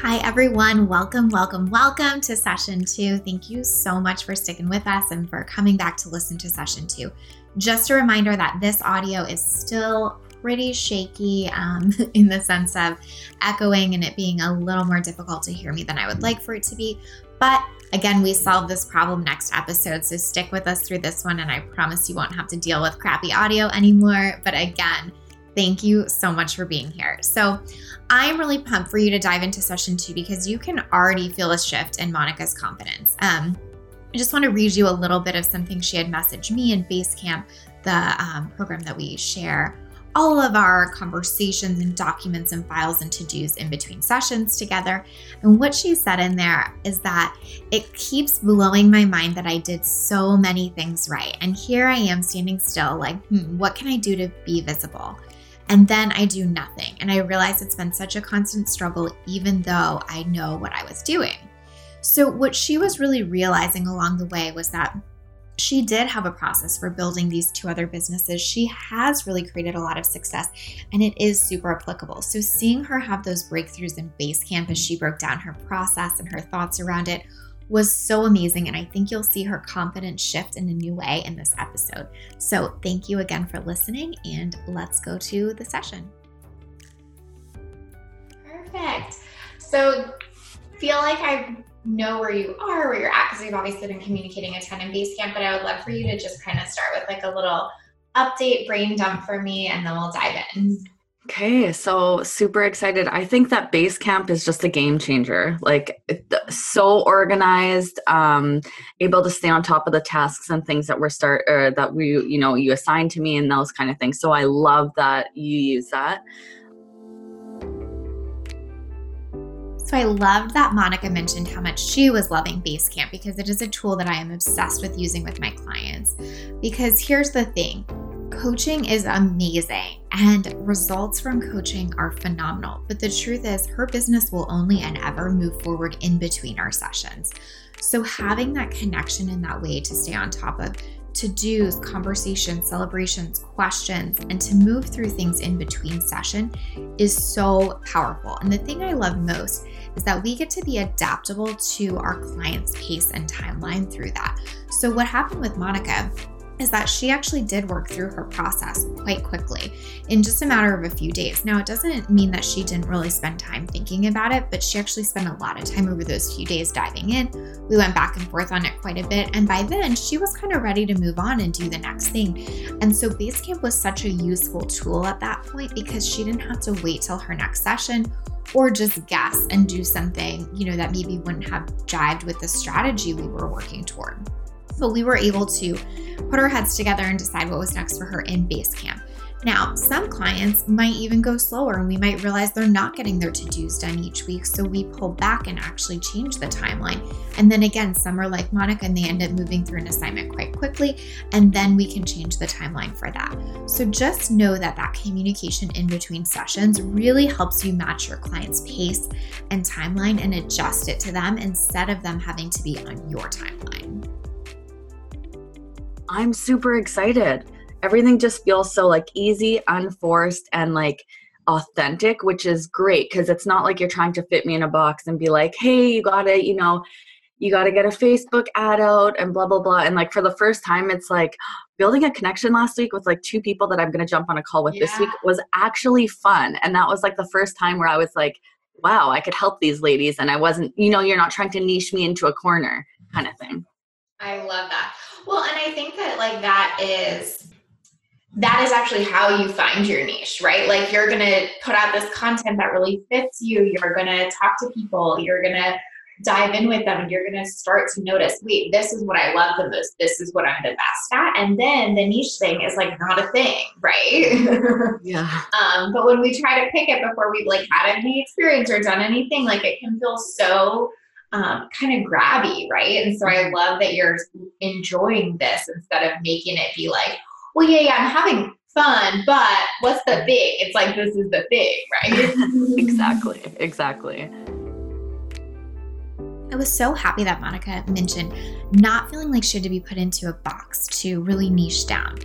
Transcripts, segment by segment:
Hi, everyone. Welcome, welcome, welcome to session two. Thank you so much for sticking with us and for coming back to listen to session two. Just a reminder that this audio is still pretty shaky um, in the sense of echoing and it being a little more difficult to hear me than I would like for it to be. But again, we solve this problem next episode. So stick with us through this one, and I promise you won't have to deal with crappy audio anymore. But again, Thank you so much for being here. So, I'm really pumped for you to dive into session two because you can already feel a shift in Monica's confidence. Um, I just want to read you a little bit of something she had messaged me in Basecamp, the um, program that we share all of our conversations and documents and files and to dos in between sessions together. And what she said in there is that it keeps blowing my mind that I did so many things right. And here I am standing still, like, hmm, what can I do to be visible? And then I do nothing. And I realize it's been such a constant struggle, even though I know what I was doing. So, what she was really realizing along the way was that she did have a process for building these two other businesses. She has really created a lot of success and it is super applicable. So, seeing her have those breakthroughs in Basecamp as she broke down her process and her thoughts around it was so amazing. And I think you'll see her confidence shift in a new way in this episode. So thank you again for listening, and let's go to the session. Perfect. So feel like I know where you are, where you're at, because we've obviously been communicating a ton in Basecamp, but I would love for you to just kind of start with like a little update brain dump for me, and then we'll dive in. Okay, so super excited. I think that Basecamp is just a game changer. Like so organized, um, able to stay on top of the tasks and things that were start or that we, you know, you assign to me and those kind of things. So I love that you use that. So I loved that Monica mentioned how much she was loving Basecamp because it is a tool that I am obsessed with using with my clients. Because here's the thing Coaching is amazing and results from coaching are phenomenal. But the truth is, her business will only and ever move forward in between our sessions. So, having that connection in that way to stay on top of to dos, conversations, celebrations, questions, and to move through things in between session is so powerful. And the thing I love most is that we get to be adaptable to our client's pace and timeline through that. So, what happened with Monica is that she actually did work through her process quite quickly in just a matter of a few days. Now, it doesn't mean that she didn't really spend time thinking about it, but she actually spent a lot of time over those few days diving in. We went back and forth on it quite a bit, and by then she was kind of ready to move on and do the next thing. And so, Basecamp was such a useful tool at that point because she didn't have to wait till her next session or just guess and do something, you know, that maybe wouldn't have jived with the strategy we were working toward but we were able to put our heads together and decide what was next for her in Basecamp. Now, some clients might even go slower and we might realize they're not getting their to dos done each week. So we pull back and actually change the timeline. And then again, some are like Monica and they end up moving through an assignment quite quickly. And then we can change the timeline for that. So just know that that communication in between sessions really helps you match your client's pace and timeline and adjust it to them instead of them having to be on your timeline. I'm super excited. Everything just feels so like easy, unforced, and like authentic, which is great because it's not like you're trying to fit me in a box and be like, hey, you gotta, you know, you gotta get a Facebook ad out and blah, blah, blah. And like for the first time, it's like building a connection last week with like two people that I'm gonna jump on a call with yeah. this week was actually fun. And that was like the first time where I was like, wow, I could help these ladies. And I wasn't, you know, you're not trying to niche me into a corner kind of thing. I love that. Well, and I think that like that is that is actually how you find your niche, right? Like you're going to put out this content that really fits you. You're going to talk to people. You're going to dive in with them and you're going to start to notice wait this is what i love the most this is what i'm the best at and then the niche thing is like not a thing right yeah um but when we try to pick it before we've like had any experience or done anything like it can feel so um, kind of grabby right? And so i love that you're enjoying this instead of making it be like well yeah yeah i'm having fun but what's the thing it's like this is the thing right? Exactly exactly. I was so happy that Monica mentioned not feeling like she had to be put into a box to really niche down.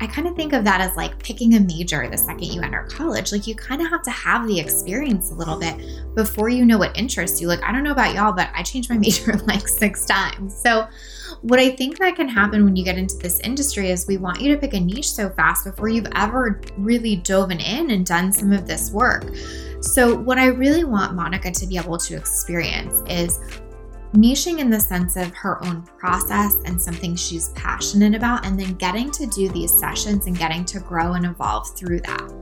I kind of think of that as like picking a major the second you enter college. Like you kind of have to have the experience a little bit before you know what interests you. Like I don't know about y'all, but I changed my major like six times. So what I think that can happen when you get into this industry is we want you to pick a niche so fast before you've ever really dove in and done some of this work. So, what I really want Monica to be able to experience is niching in the sense of her own process and something she's passionate about, and then getting to do these sessions and getting to grow and evolve through that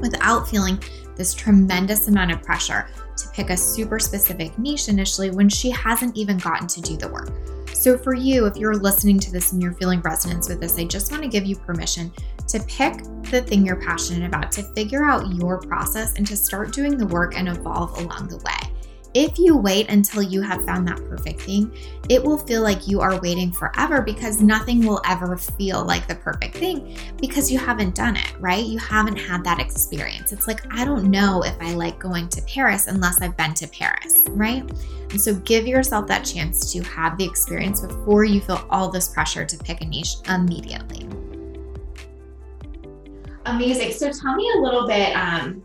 without feeling this tremendous amount of pressure to pick a super specific niche initially when she hasn't even gotten to do the work. So, for you, if you're listening to this and you're feeling resonance with this, I just want to give you permission to pick the thing you're passionate about, to figure out your process, and to start doing the work and evolve along the way. If you wait until you have found that perfect thing, it will feel like you are waiting forever because nothing will ever feel like the perfect thing because you haven't done it, right? You haven't had that experience. It's like, I don't know if I like going to Paris unless I've been to Paris, right? And so give yourself that chance to have the experience before you feel all this pressure to pick a niche immediately. Amazing. So tell me a little bit. Um,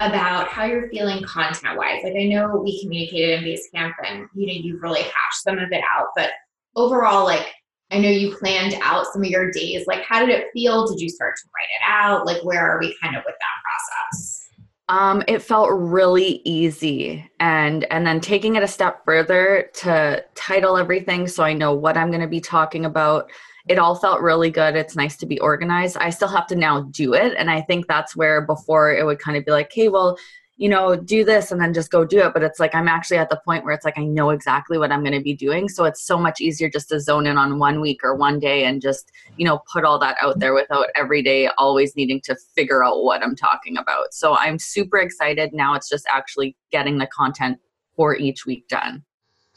about how you're feeling content wise. Like I know we communicated in Basecamp and you know you've really hashed some of it out, but overall, like I know you planned out some of your days. Like how did it feel? Did you start to write it out? Like where are we kind of with that process? Um, it felt really easy and and then taking it a step further to title everything so I know what I'm gonna be talking about it all felt really good. It's nice to be organized. I still have to now do it. And I think that's where before it would kind of be like, hey, well, you know, do this and then just go do it. But it's like I'm actually at the point where it's like I know exactly what I'm going to be doing. So it's so much easier just to zone in on one week or one day and just, you know, put all that out there without every day always needing to figure out what I'm talking about. So I'm super excited. Now it's just actually getting the content for each week done.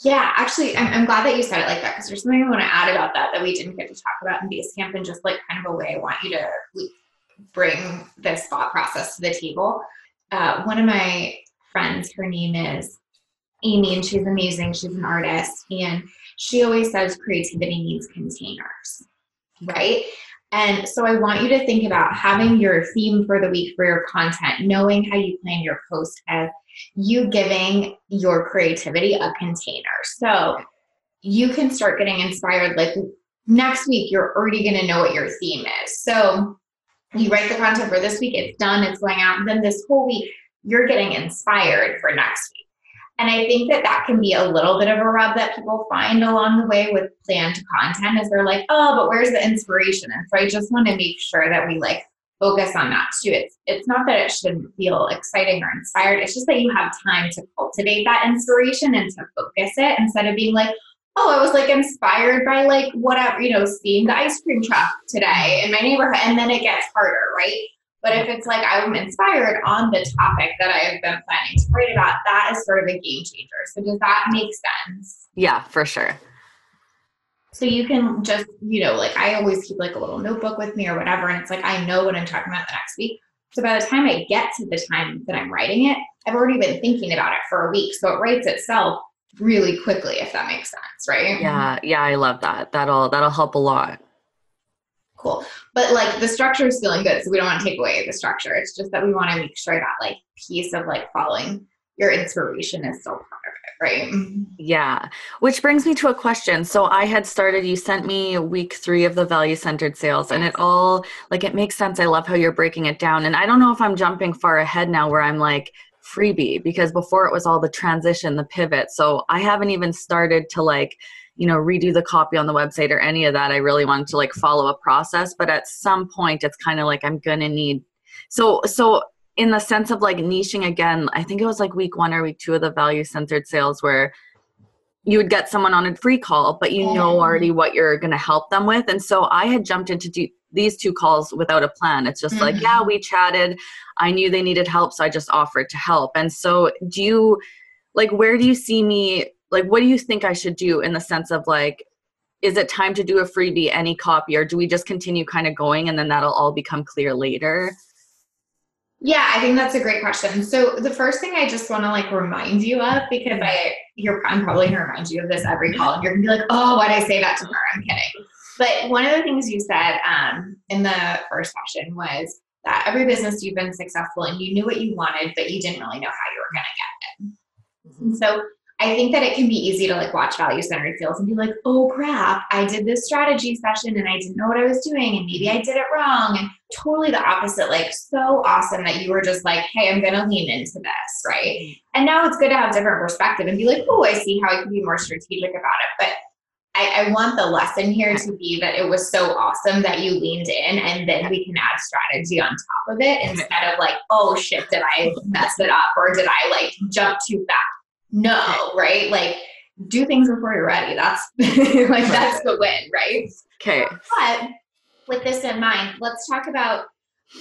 Yeah, actually, I'm, I'm glad that you said it like that because there's something I want to add about that that we didn't get to talk about in Basecamp and just like kind of a way I want you to bring this thought process to the table. Uh, one of my friends, her name is Amy, and she's amazing. She's an artist, and she always says creativity needs containers, right? And so I want you to think about having your theme for the week for your content, knowing how you plan your post as you giving your creativity a container. So you can start getting inspired. Like next week, you're already going to know what your theme is. So you write the content for this week, it's done, it's going out. And then this whole week, you're getting inspired for next week. And I think that that can be a little bit of a rub that people find along the way with planned content is they're like, oh, but where's the inspiration? And so I just want to make sure that we like focus on that too. It's it's not that it shouldn't feel exciting or inspired. It's just that you have time to cultivate that inspiration and to focus it instead of being like, oh, I was like inspired by like whatever, you know, seeing the ice cream truck today in my neighborhood. And then it gets harder, right? But if it's like I'm inspired on the topic that I have been planning to write about, that is sort of a game changer. So does that make sense? Yeah, for sure. So you can just, you know, like I always keep like a little notebook with me or whatever. And it's like I know what I'm talking about the next week. So by the time I get to the time that I'm writing it, I've already been thinking about it for a week. So it writes itself really quickly, if that makes sense, right? Yeah, yeah, I love that. That'll that'll help a lot cool. But like the structure is feeling good, so we don't want to take away the structure. It's just that we want to make sure that like piece of like following your inspiration is still part right? Yeah. Which brings me to a question. So I had started, you sent me week three of the value centered sales, and it all like it makes sense. I love how you're breaking it down. And I don't know if I'm jumping far ahead now where I'm like, freebie because before it was all the transition the pivot so i haven't even started to like you know redo the copy on the website or any of that i really wanted to like follow a process but at some point it's kind of like i'm gonna need so so in the sense of like niching again i think it was like week one or week two of the value centered sales where you would get someone on a free call, but you know already what you're going to help them with. And so I had jumped into do, these two calls without a plan. It's just mm-hmm. like, yeah, we chatted. I knew they needed help, so I just offered to help. And so, do you like where do you see me? Like, what do you think I should do in the sense of like, is it time to do a freebie, any copy, or do we just continue kind of going and then that'll all become clear later? Yeah, I think that's a great question. So the first thing I just want to like remind you of because I you're I'm probably gonna remind you of this every call and you're gonna be like, oh, why did I say that to her? I'm kidding. But one of the things you said um, in the first session was that every business you've been successful in, you knew what you wanted, but you didn't really know how you were gonna get it. Mm-hmm. So I think that it can be easy to like watch value centered sales and be like, oh crap, I did this strategy session and I didn't know what I was doing and maybe I did it wrong. And totally the opposite. Like, so awesome that you were just like, hey, I'm going to lean into this. Right. Mm-hmm. And now it's good to have different perspective and be like, oh, I see how I can be more strategic about it. But I, I want the lesson here to be that it was so awesome that you leaned in and then we can add strategy on top of it instead of like, oh shit, did I mess it up or did I like jump too fast? no, right? Like do things before you're ready. That's like that's the win, right? Okay. But with this in mind, let's talk about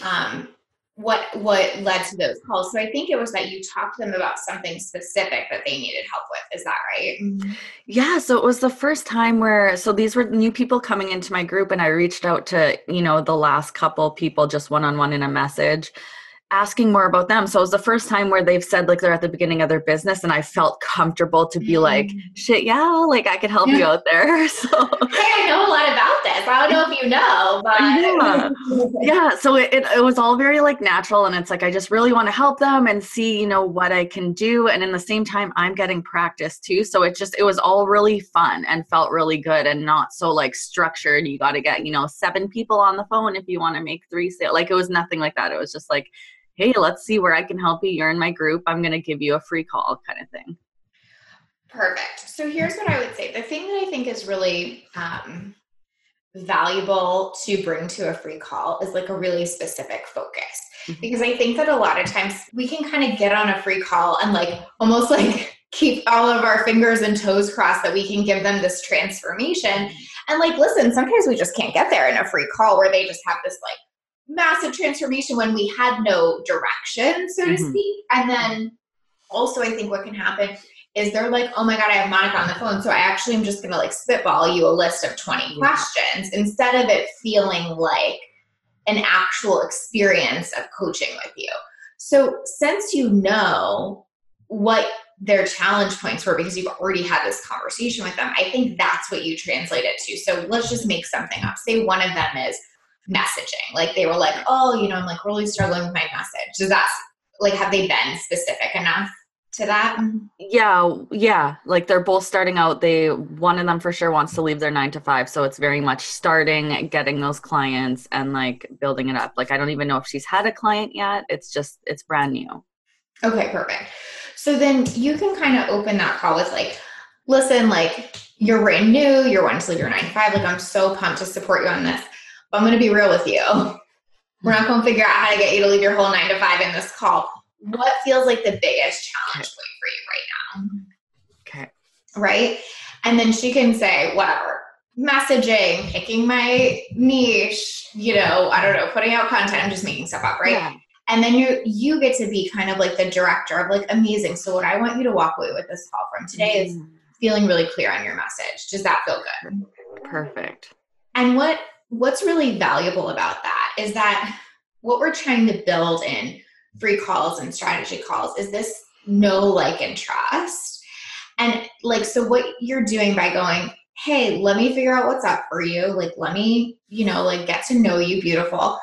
um, what what led to those calls. So I think it was that you talked to them about something specific that they needed help with. Is that right? Mm-hmm. Yeah. So it was the first time where so these were new people coming into my group, and I reached out to you know the last couple people just one on one in a message asking more about them. So it was the first time where they've said like they're at the beginning of their business and I felt comfortable to be like, mm-hmm. shit, yeah, like I could help yeah. you out there. So hey, I know a lot about this. I don't know if you know, but yeah. yeah. So it, it, it was all very like natural and it's like I just really want to help them and see, you know, what I can do. And in the same time I'm getting practice too. So it just it was all really fun and felt really good and not so like structured. You gotta get, you know, seven people on the phone if you want to make three sales. Like it was nothing like that. It was just like hey, let's see where I can help you. You're in my group. I'm going to give you a free call kind of thing. Perfect. So here's what I would say. The thing that I think is really um, valuable to bring to a free call is like a really specific focus. Mm-hmm. Because I think that a lot of times we can kind of get on a free call and like almost like keep all of our fingers and toes crossed that we can give them this transformation. Mm-hmm. And like, listen, sometimes we just can't get there in a free call where they just have this like massive transformation when we had no direction, so to mm-hmm. speak. And then also, I think what can happen is they're like, oh my God, I have Monica on the phone. So I actually am just going to like spitball you a list of 20 yeah. questions instead of it feeling like an actual experience of coaching with you. So since you know what their challenge points were because you've already had this conversation with them, I think that's what you translate it to. So let's just make something up. Say one of them is, messaging. Like they were like, oh, you know, I'm like really struggling with my message. Does that like have they been specific enough to that? Yeah, yeah. Like they're both starting out. They one of them for sure wants to leave their nine to five. So it's very much starting, getting those clients and like building it up. Like I don't even know if she's had a client yet. It's just it's brand new. Okay, perfect. So then you can kind of open that call with like, listen, like you're brand new, you're wanting to leave your nine to five. Like I'm so pumped to support you on this but I'm going to be real with you. We're not going to figure out how to get you to leave your whole nine to five in this call. What feels like the biggest challenge for you right now? Okay. Right? And then she can say, whatever, messaging, picking my niche, you know, I don't know, putting out content. I'm just making stuff up, right? Yeah. And then you you get to be kind of like the director of like amazing. So what I want you to walk away with this call from today is mm. feeling really clear on your message. Does that feel good? Perfect. And what what's really valuable about that is that what we're trying to build in free calls and strategy calls is this know, like, and trust. And like, so what you're doing by going, hey, let me figure out what's up for you. Like, let me, you know, like get to know you, beautiful.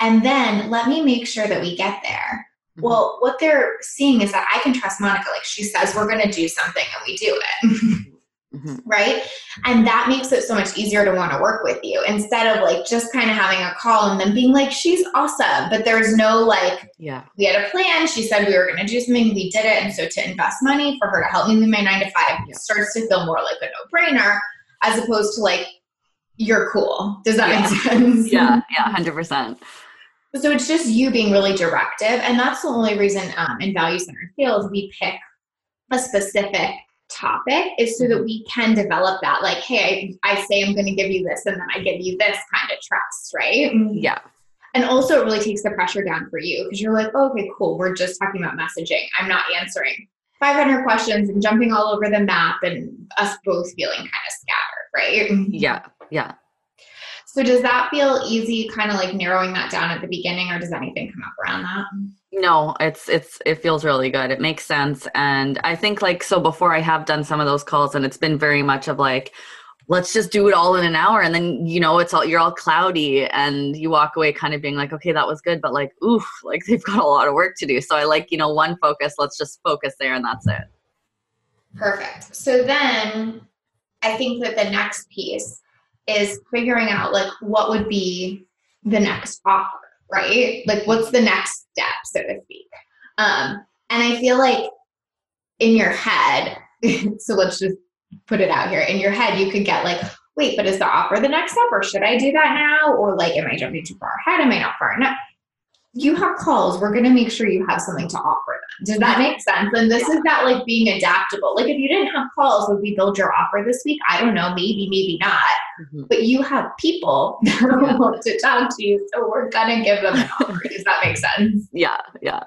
And then let me make sure that we get there. Mm-hmm. Well, what they're seeing is that I can trust Monica. Like, she says we're going to do something and we do it. Mm-hmm. Right. And that makes it so much easier to want to work with you instead of like just kind of having a call and then being like, she's awesome. But there's no like, yeah, we had a plan. She said we were going to do something. We did it. And so to invest money for her to help me with my nine to five yeah. starts to feel more like a no brainer as opposed to like, you're cool. Does that yeah. make sense? Yeah. Yeah. 100%. So it's just you being really directive. And that's the only reason um, in value centered sales we pick a specific topic is so that we can develop that like hey i, I say i'm going to give you this and then i give you this kind of trust right? Mm-hmm. Yeah. And also it really takes the pressure down for you because you're like oh, okay cool we're just talking about messaging. I'm not answering 500 questions and jumping all over the map and us both feeling kind of scattered right? Mm-hmm. Yeah yeah. So does that feel easy kind of like narrowing that down at the beginning or does anything come up around that no it's it's it feels really good. It makes sense. And i think like so before i have done some of those calls and it's been very much of like let's just do it all in an hour and then you know it's all you're all cloudy and you walk away kind of being like okay that was good. But like oof like they've got a lot of work to do. So i like you know one focus let's just focus there and that's it. Perfect. So then i think that the next piece is figuring out like what would be the next offer right? Like, what's the next step, so to speak? Um, and I feel like in your head, so let's just put it out here. In your head, you could get like, wait, but is the offer the next step, or should I do that now? Or like, am I jumping too far ahead? Am I not far enough? You have calls, we're going to make sure you have something to offer them. Does that make sense? And this yeah. is that like being adaptable. Like if you didn't have calls, would we build your offer this week? I don't know, maybe, maybe not. Mm-hmm. But you have people that yeah. want to talk to you, so we're going to give them an offer. Does that make sense? Yeah, yeah.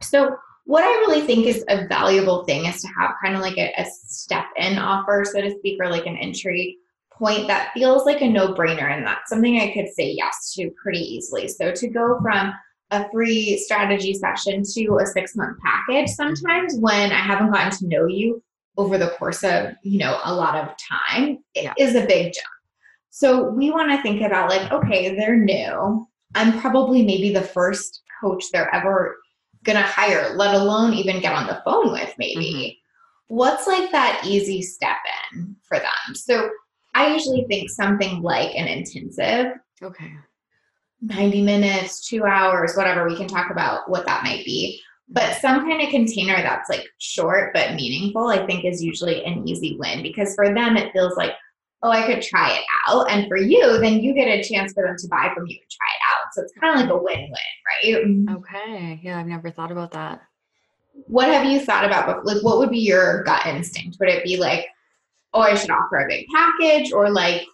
So what I really think is a valuable thing is to have kind of like a, a step in offer, so to speak, or like an entry point that feels like a no brainer. And that's something I could say yes to pretty easily. So to go from a free strategy session to a six month package, sometimes when I haven't gotten to know you over the course of, you know, a lot of time, it yeah. is a big jump. So we want to think about like, okay, they're new. I'm probably maybe the first coach they're ever going to hire, let alone even get on the phone with, maybe. Mm-hmm. What's like that easy step in for them? So I usually think something like an intensive. Okay. 90 minutes, two hours, whatever. We can talk about what that might be. But some kind of container that's like short but meaningful, I think is usually an easy win because for them it feels like, oh, I could try it out. And for you, then you get a chance for them to buy from you and try it out. So it's kind of like a win win, right? Mm-hmm. Okay. Yeah, I've never thought about that. What have you thought about? Like, what would be your gut instinct? Would it be like, oh, I should offer a big package, or like,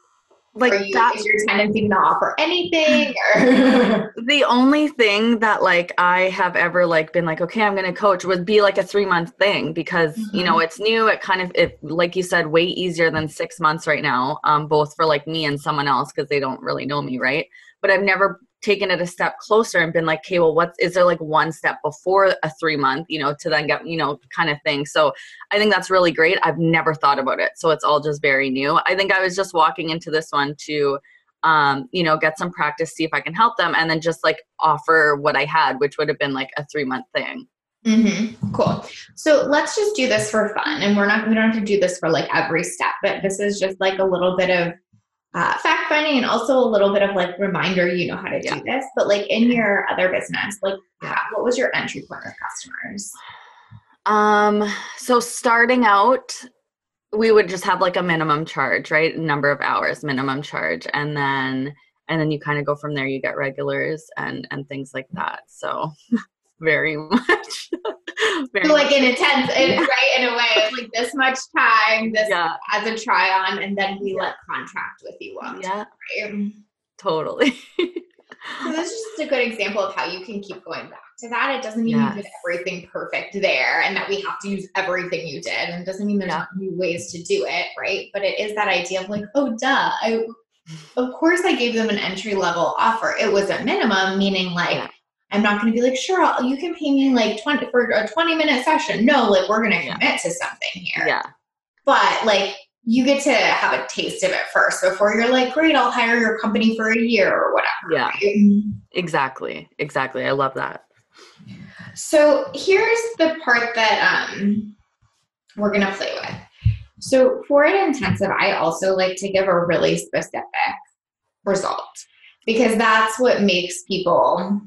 like you, that, is your tendency to not offer anything? Or the only thing that like I have ever like been like, okay, I'm gonna coach would be like a three month thing because mm-hmm. you know mm-hmm. it's new. It kind of it like you said, way easier than six months right now, um, both for like me and someone else because they don't really know me, right? But I've never taken it a step closer and been like, okay, well, what is is there like one step before a three month, you know, to then get, you know, kind of thing. So I think that's really great. I've never thought about it. So it's all just very new. I think I was just walking into this one to, um, you know, get some practice, see if I can help them, and then just like offer what I had, which would have been like a three month thing. Mm-hmm. Cool. So let's just do this for fun, and we're not we don't have to do this for like every step, but this is just like a little bit of uh, fact finding and also a little bit of like reminder you know how to do yeah. this but like in your other business like how, what was your entry point with customers? Um so starting out we would just have like a minimum charge right? Number of hours minimum charge and then and then you kind of go from there. You get regulars and and things like that. So very much. so like in a tense, in, right? In a way, it's like this much time, this yeah. as a try on, and then we let contract with you on. Yeah, right? Mm-hmm. totally. so this is just a good example of how you can keep going back to that. It doesn't mean yes. you did everything perfect there, and that we have to use everything you did, and it doesn't mean there's yeah. new ways to do it, right? But it is that idea of like, oh, duh, I. Of course, I gave them an entry level offer. It was a minimum, meaning like yeah I'm not going to be like, sure, I'll, you can pay me like 20 for a 20 minute session. No, like we're going to commit to something here. Yeah. But like you get to have a taste of it first before you're like, great, I'll hire your company for a year or whatever. Yeah. Right? Exactly. Exactly. I love that. So here's the part that um, we're going to play with. So for an intensive, I also like to give a really specific result because that's what makes people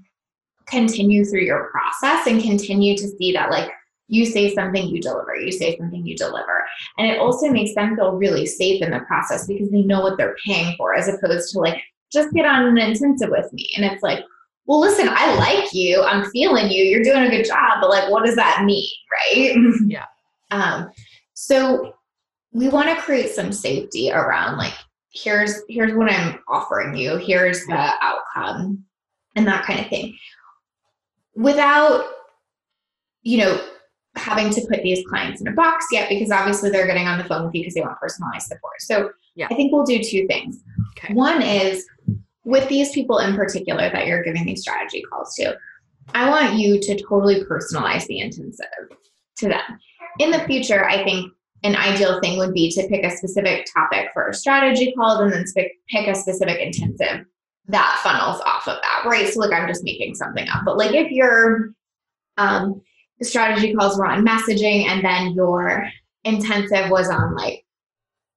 continue through your process and continue to see that like you say something you deliver you say something you deliver. And it also makes them feel really safe in the process because they know what they're paying for as opposed to like just get on an intensive with me. And it's like well listen i like you i'm feeling you you're doing a good job but like what does that mean right? Yeah. Um So we want to create some safety around like here's here's what I'm offering you, here's the outcome, and that kind of thing. Without, you know, having to put these clients in a box yet, because obviously they're getting on the phone with you because they want personalized support. So yeah. I think we'll do two things. Okay. One is with these people in particular that you're giving these strategy calls to, I want you to totally personalize the intensive to them. In the future, I think an ideal thing would be to pick a specific topic for a strategy call and then pick a specific intensive that funnels off of that, right? So, like, I'm just making something up, but like, if your um, strategy calls were on messaging and then your intensive was on like,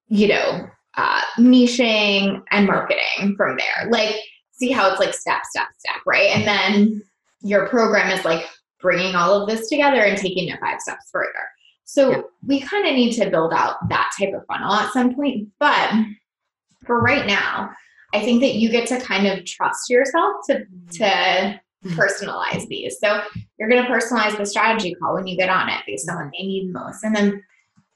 you know, uh, niching and marketing from there. Like, see how it's like step, step, step, right? And then your program is like bringing all of this together and taking it five steps further. So yeah. we kind of need to build out that type of funnel at some point. But for right now, I think that you get to kind of trust yourself to to mm-hmm. personalize these. So you're going to personalize the strategy call when you get on it based on what they need most, and then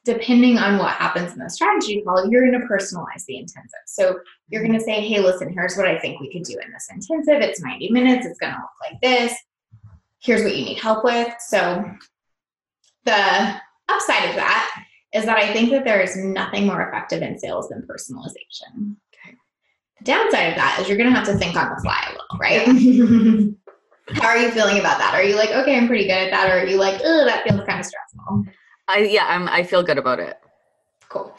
depending on what happens in the strategy call, you're going to personalize the intensive. So you're going to say, hey, listen, here's what I think we could do in this intensive. It's 90 minutes. It's going to look like this. Here's what you need help with. So the upside of that is that I think that there is nothing more effective in sales than personalization. Okay. The downside of that is you're going to have to think on the fly a little, right? How are you feeling about that? Are you like, okay, I'm pretty good at that? Or are you like, oh, that feels kind of stressful? I yeah, I'm I feel good about it. Cool.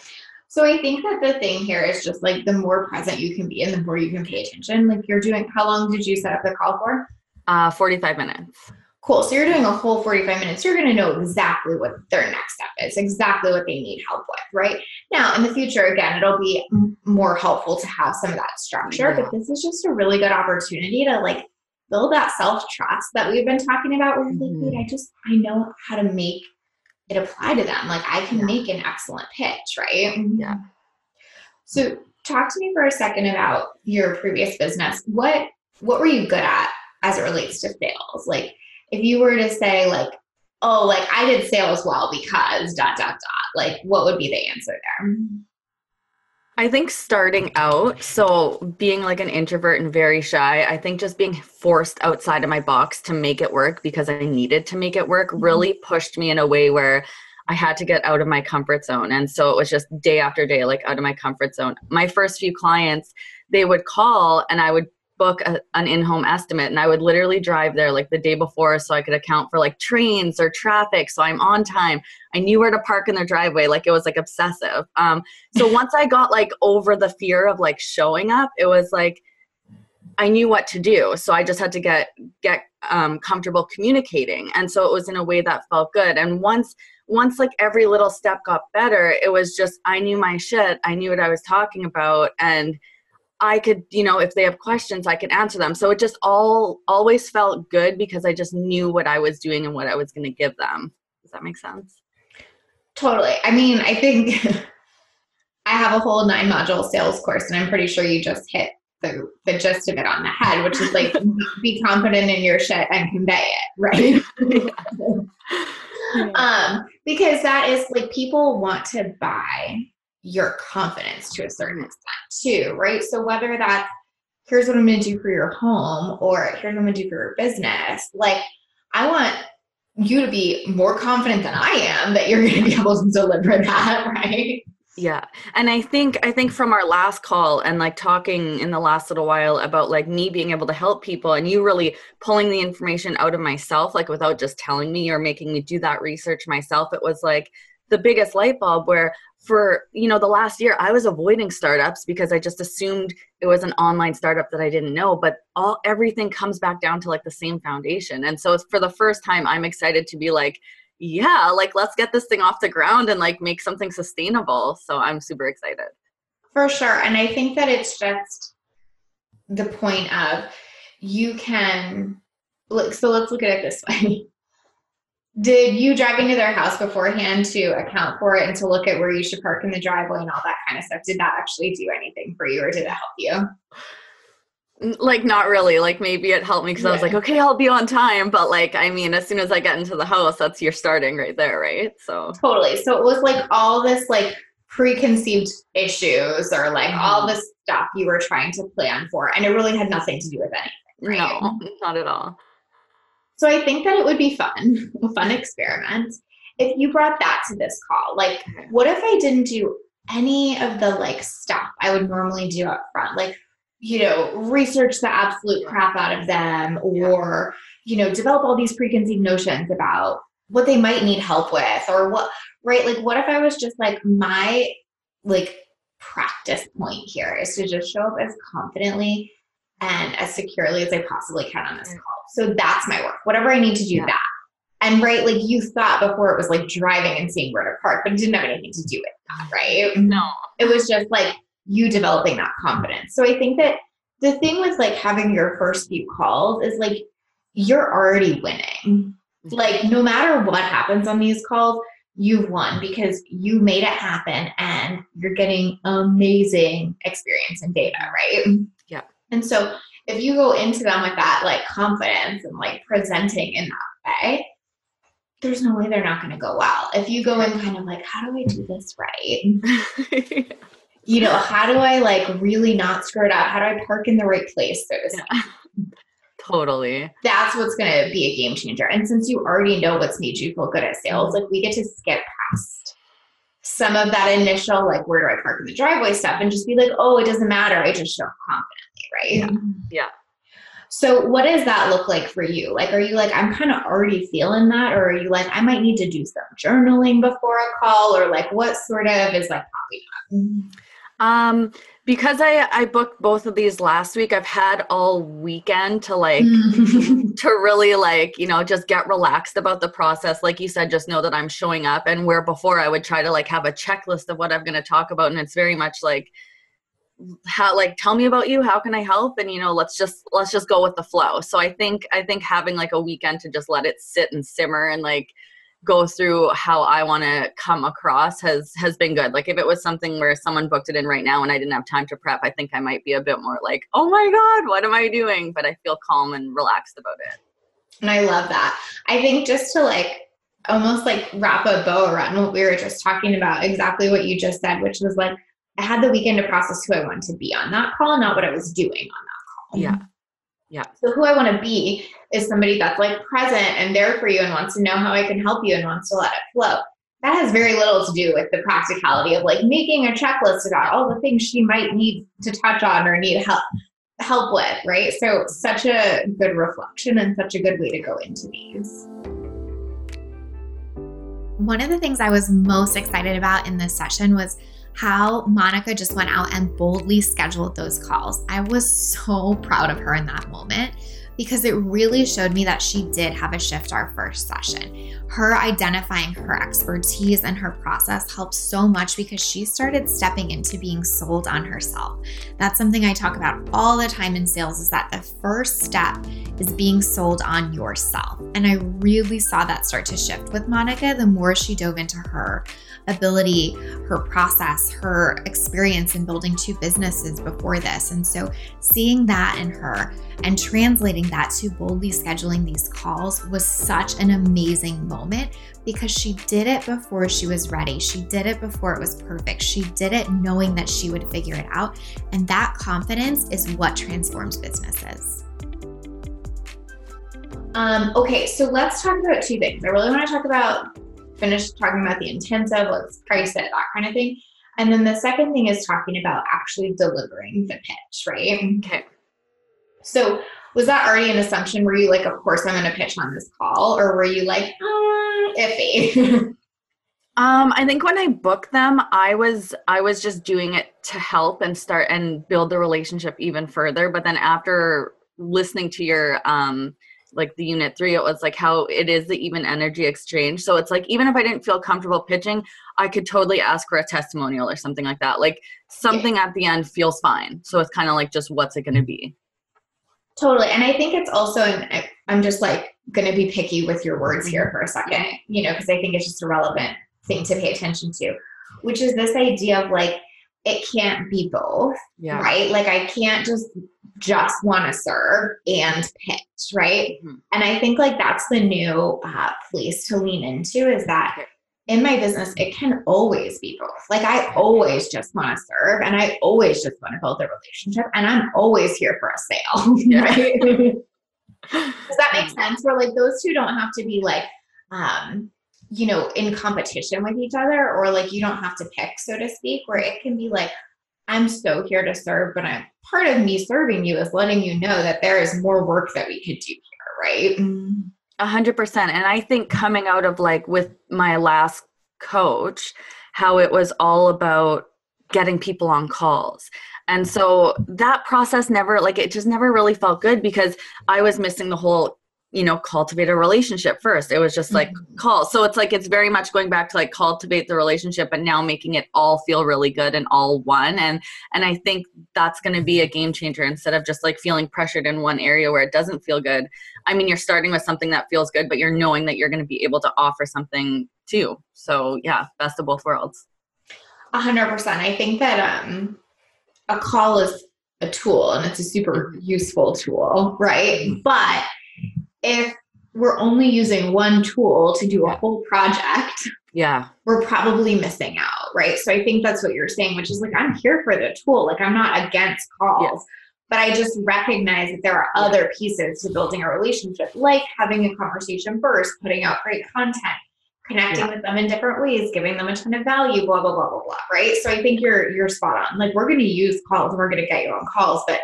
So I think that the thing here is just like the more present you can be and the more you can pay attention. Like you're doing how long did you set up the call for? Uh 45 minutes. Cool. So you're doing a whole 45 minutes. You're going to know exactly what their next step is, exactly what they need help with, right? Now, in the future, again, it'll be more helpful to have some of that structure, yeah. but this is just a really good opportunity to like build that self trust that we've been talking about. Where mm-hmm. like, I just, I know how to make it apply to them. Like I can yeah. make an excellent pitch, right? Yeah. So talk to me for a second about your previous business. What what were you good at as it relates to sales? Like if you were to say like, oh, like I did sales well because dot dot dot, like what would be the answer there? I think starting out, so being like an introvert and very shy, I think just being forced outside of my box to make it work because I needed to make it work mm-hmm. really pushed me in a way where I had to get out of my comfort zone. And so it was just day after day, like out of my comfort zone. My first few clients, they would call and I would book a, an in-home estimate and i would literally drive there like the day before so i could account for like trains or traffic so i'm on time. I knew where to park in their driveway like it was like obsessive. Um, so once i got like over the fear of like showing up it was like i knew what to do so i just had to get get um, comfortable communicating and so it was in a way that felt good. And once once like every little step got better it was just i knew my shit i knew what i was talking about and I could, you know, if they have questions, I could answer them. So it just all always felt good because I just knew what I was doing and what I was going to give them. Does that make sense? Totally. I mean, I think I have a whole nine module sales course, and I'm pretty sure you just hit the, the gist of it on the head, which is like be confident in your shit and convey it, right? yeah. um, because that is like people want to buy your confidence to a certain extent too, right? So whether that's here's what I'm to do for your home or here's what I'm to do for your business, like I want you to be more confident than I am that you're to be able to deliver that, right? Yeah. And I think I think from our last call and like talking in the last little while about like me being able to help people and you really pulling the information out of myself like without just telling me or making me do that research myself it was like the biggest light bulb where for you know the last year i was avoiding startups because i just assumed it was an online startup that i didn't know but all everything comes back down to like the same foundation. And so for the first time i'm excited to be like yeah like let's get this thing off the ground and like make something sustainable. So i'm super excited. For sure. And i think that it's just the point of you can look so let's look at it this way did you drive into their house beforehand to account for it and to look at where you should park in the driveway and all that kind of stuff? Did that actually do anything for you or did it help you? like not really like maybe it helped me because yeah. i was like okay i'll be on time but like i mean as soon as i get into the house that's you're starting right there right so totally so it was like all this like preconceived issues or like mm-hmm. all this stuff you were trying to plan for and it really had nothing to do with anything right? no not at all so i think that it would be fun a fun experiment if you brought that to this call. Like what if i didn't do any of the like stuff i would normally do up front? Like you know, research the absolute crap out of them or, you know, develop all these preconceived notions about what they might need help with or what, right? Like, what if I was just like, my like practice point here is to just show up as confidently and as securely as I possibly can on this call. So that's my work. Whatever I need to do yeah. that. And right, like you thought before it was like driving and seeing where to park, but it didn't have anything to do with that, right? No. It was just like you developing that confidence. So I think that the thing with like having your first few calls is like you're already winning. Mm-hmm. Like no matter what happens on these calls, you've won because you made it happen and you're getting amazing experience and data, right? Mm-hmm. Yeah. And so if you go into them with that like confidence and like presenting in that way, there's no way they're not going to go well. If you go in kind of like, how do I do this right? you know, how do I like really not screw it up? How do I park in the right place? So to yeah. Totally. That's what's going to be a game changer. And since you already know what's made you feel good at sales, like we get to skip past some of that initial, like, where do I park in the driveway stuff and just be like, oh, it doesn't matter. I just show up confidently, right? Yeah. yeah. So, what does that look like for you? Like, are you like, I'm kind of already feeling that? Or are you like, I might need to do some journaling before a call? Or like, what sort of is like popping up? Um, because I I booked both of these last week, I've had all weekend to like to really like, you know, just get relaxed about the process. Like you said, just know that I'm showing up and where before I would try to like have a checklist of what I'm gonna talk about. And it's very much like how like tell me about you how can i help and you know let's just let's just go with the flow so i think i think having like a weekend to just let it sit and simmer and like go through how I want to come across has has been good. Like if it was something where someone booked it in right now and I didn't have time to prep, I think I might be a bit more like, "Oh my god, what am I doing?" But I feel calm and relaxed about it. And I love that. I think just to like almost like wrap a bow around what we were just talking about, exactly what you just said, which was like I had the weekend to process who I wanted to be on that call, not what I was doing on that call. Yeah. Yeah. So who I want to be is somebody that's like present and there for you and wants to know how I can help you and wants to let it flow. That has very little to do with the practicality of like making a checklist about all the things she might need to touch on or need help help with, right? So such a good reflection and such a good way to go into these. One of the things I was most excited about in this session was how Monica just went out and boldly scheduled those calls. I was so proud of her in that moment because it really showed me that she did have a shift our first session. Her identifying her expertise and her process helped so much because she started stepping into being sold on herself. That's something I talk about all the time in sales is that the first step is being sold on yourself. And I really saw that start to shift with Monica the more she dove into her ability, her process, her experience in building two businesses before this. And so seeing that in her and translating that to boldly scheduling these calls was such an amazing moment because she did it before she was ready. She did it before it was perfect. She did it knowing that she would figure it out. And that confidence is what transforms businesses. Um, okay, so let's talk about two things. I really want to talk about finish talking about the intensive, let's price it, that kind of thing. And then the second thing is talking about actually delivering the pitch, right? Okay. So was that already an assumption? Were you like, of course I'm going to pitch on this call, or were you like, uh, iffy? um, I think when I booked them, I was I was just doing it to help and start and build the relationship even further. But then after listening to your um like the unit three, it was like how it is the even energy exchange. So it's like even if I didn't feel comfortable pitching, I could totally ask for a testimonial or something like that. Like something at the end feels fine. So it's kind of like just what's it going to be? Totally. And I think it's also, and I'm just like going to be picky with your words here mm-hmm. for a second, you know, because I think it's just a relevant thing to pay attention to, which is this idea of like it can't be both, Yeah. right? Like I can't just just want to serve and pitch, right? Mhm. And I think like that's the new uh, place to lean into is that in my business, it can always be both. Like I always just want to serve and I always just want to build a relationship and I'm always here for a sale, Yeah. right? Does that make sense? Where like those two don't have to be like, um, you know, in competition with each other or like you don't have to pick, so to speak, where it can be like, I'm so here to serve, but I'm part of me serving you is letting you know that there is more work that we could do here, right? A hundred percent. And I think coming out of like with my last coach, how it was all about getting people on calls. And so that process never like it just never really felt good because I was missing the whole, you know, cultivate a relationship first. It was just like Mhm. call. So it's like it's very much going back to like cultivate the relationship but now making it all feel really good and all one. And and I think that's gonna be a game changer instead of just like feeling pressured in one area where it doesn't feel good. I mean, you're starting with something that feels good, but you're knowing that you're going to be able to offer something too. So, yeah, best of both worlds. A hundred percent. I think that um a call is a tool and it's a super useful tool, right? But if we're only using one tool to do a whole project, Yeah. we're probably missing out, right? So I think that's what you're saying, which is like I'm here for the tool. Like I'm not against calls. Yes. But I just recognize that there are other pieces to building a relationship, like having a conversation first, putting out great content, connecting with them in different ways, giving them a ton of value, blah blah blah blah blah. Right. So I think you're you're spot on. Like we're going to use calls, and we're going to get you on calls, but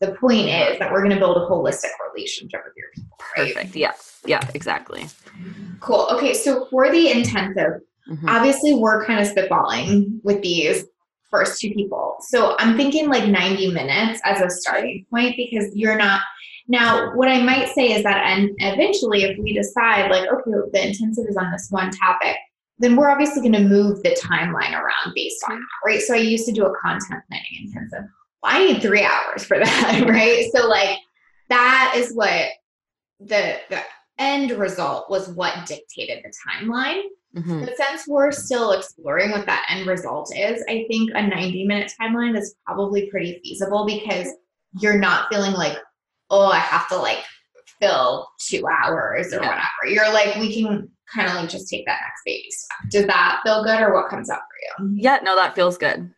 the point is that we're going to build a holistic relationship with your people. Right? Perfect. Yeah. Yeah, exactly. Cool. Okay. So for the intensive, Mhm. obviously we're kind of spitballing with these first two people. So I'm thinking like 90 minutes as a starting point because you're not now what I might say is that and eventually if we decide like okay the intensive is on this one topic then we're obviously going to move the timeline around based on that right so I used to do a content planning intensive well, I need 3 hours for that right so like that is what the the end result was what dictated the timeline Mhm. but since we're still exploring what that end result is, I think a 90 minute timeline is probably pretty feasible because you're not feeling like, oh, I have to like fill two hours or Yeah. whatever. You're like, we can kind of like just take that next baby step. Does that feel good or what comes up for you? Yeah, no, that feels good.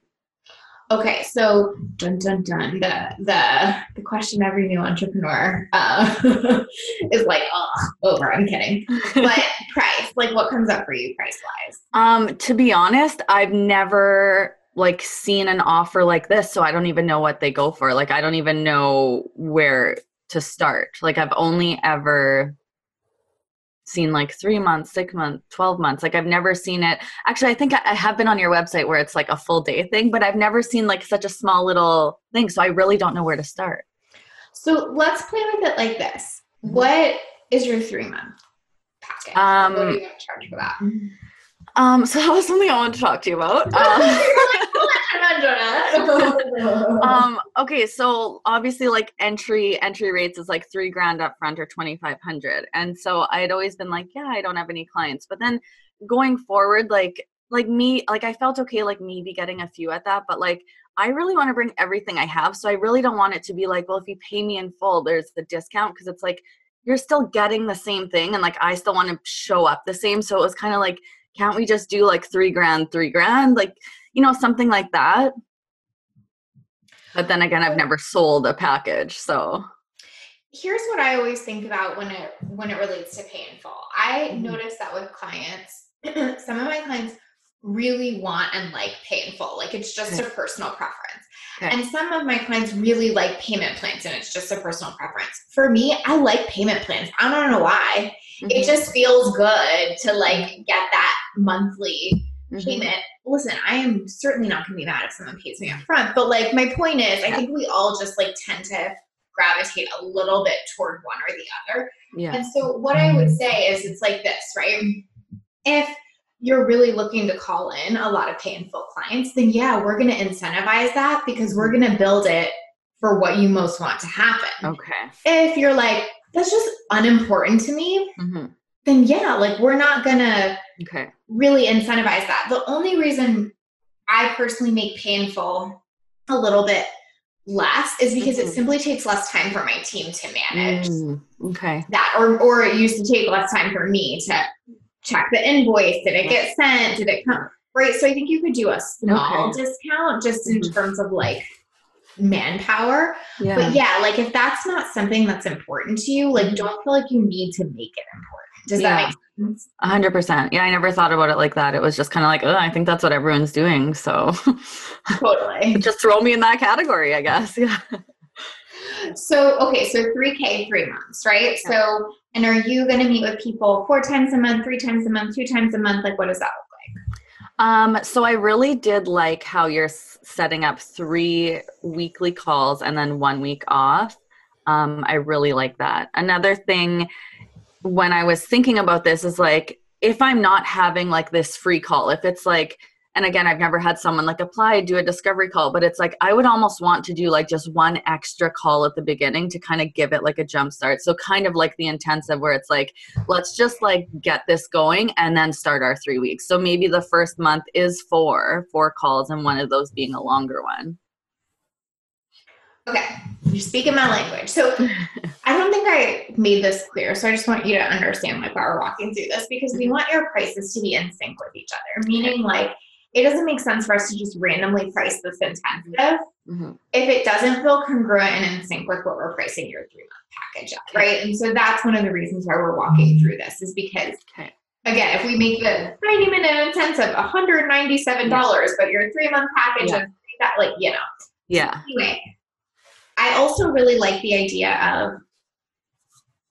Okay, so dun dun dun. The the the question every new entrepreneur uh, is like, oh, over. I'm kidding. But price, like, what comes up for you price wise? Um, to be honest, I've never like seen an offer like this, so I don't even know what they go for. Like I don't even know where to start. Like I've only ever seen like three months, six months, 12 months. Like I've never seen it. Actually, I think I, have been on your website where it's like a full day thing, but I've never seen like such a small little thing. So I really don't know where to start. So let's play with it like this. Mhm. What is your three month package? Um, what are you going to charge for that? Um, so that was something I wanted to talk to you about. Um, um okay so obviously like entry entry rates is like three grand up front or 2500 and so i had always been like yeah i don't have any clients. But then going forward like like me like i felt okay like maybe getting a few at that but like i really want to bring everything i have so i really don't want it to be like well if you pay me in full there's the discount because it's like you're still getting the same thing and like i still want to show up the same. So it was kind of like can't we just do like three grand three grand? Like you know something like that but then again i've never sold a package so Here's what I always think about when it when it relates to pay in full. I Mhm. notice that with clients, some of my clients really want and like pay in full. Like it's just a personal preference. Okay. And some of my clients really like payment plans and it's just a personal preference. For me, I like payment plans. I don't know why. Mm-hmm. It just feels good to like get that monthly Mhm. payment. Listen, I am certainly not going to be mad if someone pays me up front, but like my point is, I think we all just like tend to gravitate a little bit toward one or the other. yeah And so, what I would say is, it's like this, right? If you're really looking to call in a lot of pay in full clients, then yeah, we're going to incentivize that because we're going to build it for what you most want to happen. okay If you're like, that's just unimportant to me, hmm then yeah, like we're not going to okay really incentivize that. The only reason I personally make painful a little bit less is because mm-hmm. it simply takes less time for my team to manage mm, okay that or or it used to take less time for me to check the invoice did it get sent did it come right so i think you could do a small okay. discount just in mm-hmm. terms of like manpower yeah. but yeah like if that's not something that's important to you like mm-hmm. don't feel like you need to make it important does yeah. that make a hundred percent. Yeah, I never thought about it like that. It was just kind of like, oh, I think that's what everyone's doing. So totally, just throw me in that category, I guess. Yeah. So okay, so three K, three months, right? Yeah. So, and are you going to meet with people four times a month, three times a month, two times a month? Like, what does that look like? Um, so I really did like how you're setting up three weekly calls and then one week off. Um, I really like that. Another thing when I was thinking about this is like if I'm not having like this free call, if it's like and again I've never had someone like apply do a discovery call, but it's like I would almost want to do like just one extra call at the beginning to kind of give it like a jump start. So kind of like the intensive where it's like let's just like get this going and then start our 3 weeks. So maybe the first month is four, four calls and one of those being a longer one. Okay, you're speaking my language. So I don't think I made this clear. So I just want you to understand like why we're walking through this because we want your prices to be in sync with each other. Meaning like it doesn't make sense for us to just randomly price this intensive mm-hmm. if it doesn't feel congruent and in sync with what we're pricing your three month package at, right? And so that's one of the reasons why we're walking through this is because okay. again, if we make the 90 minute intensive $197, but your three month package yeah. that like, you know. Yeah. Anyway, I also really like the idea of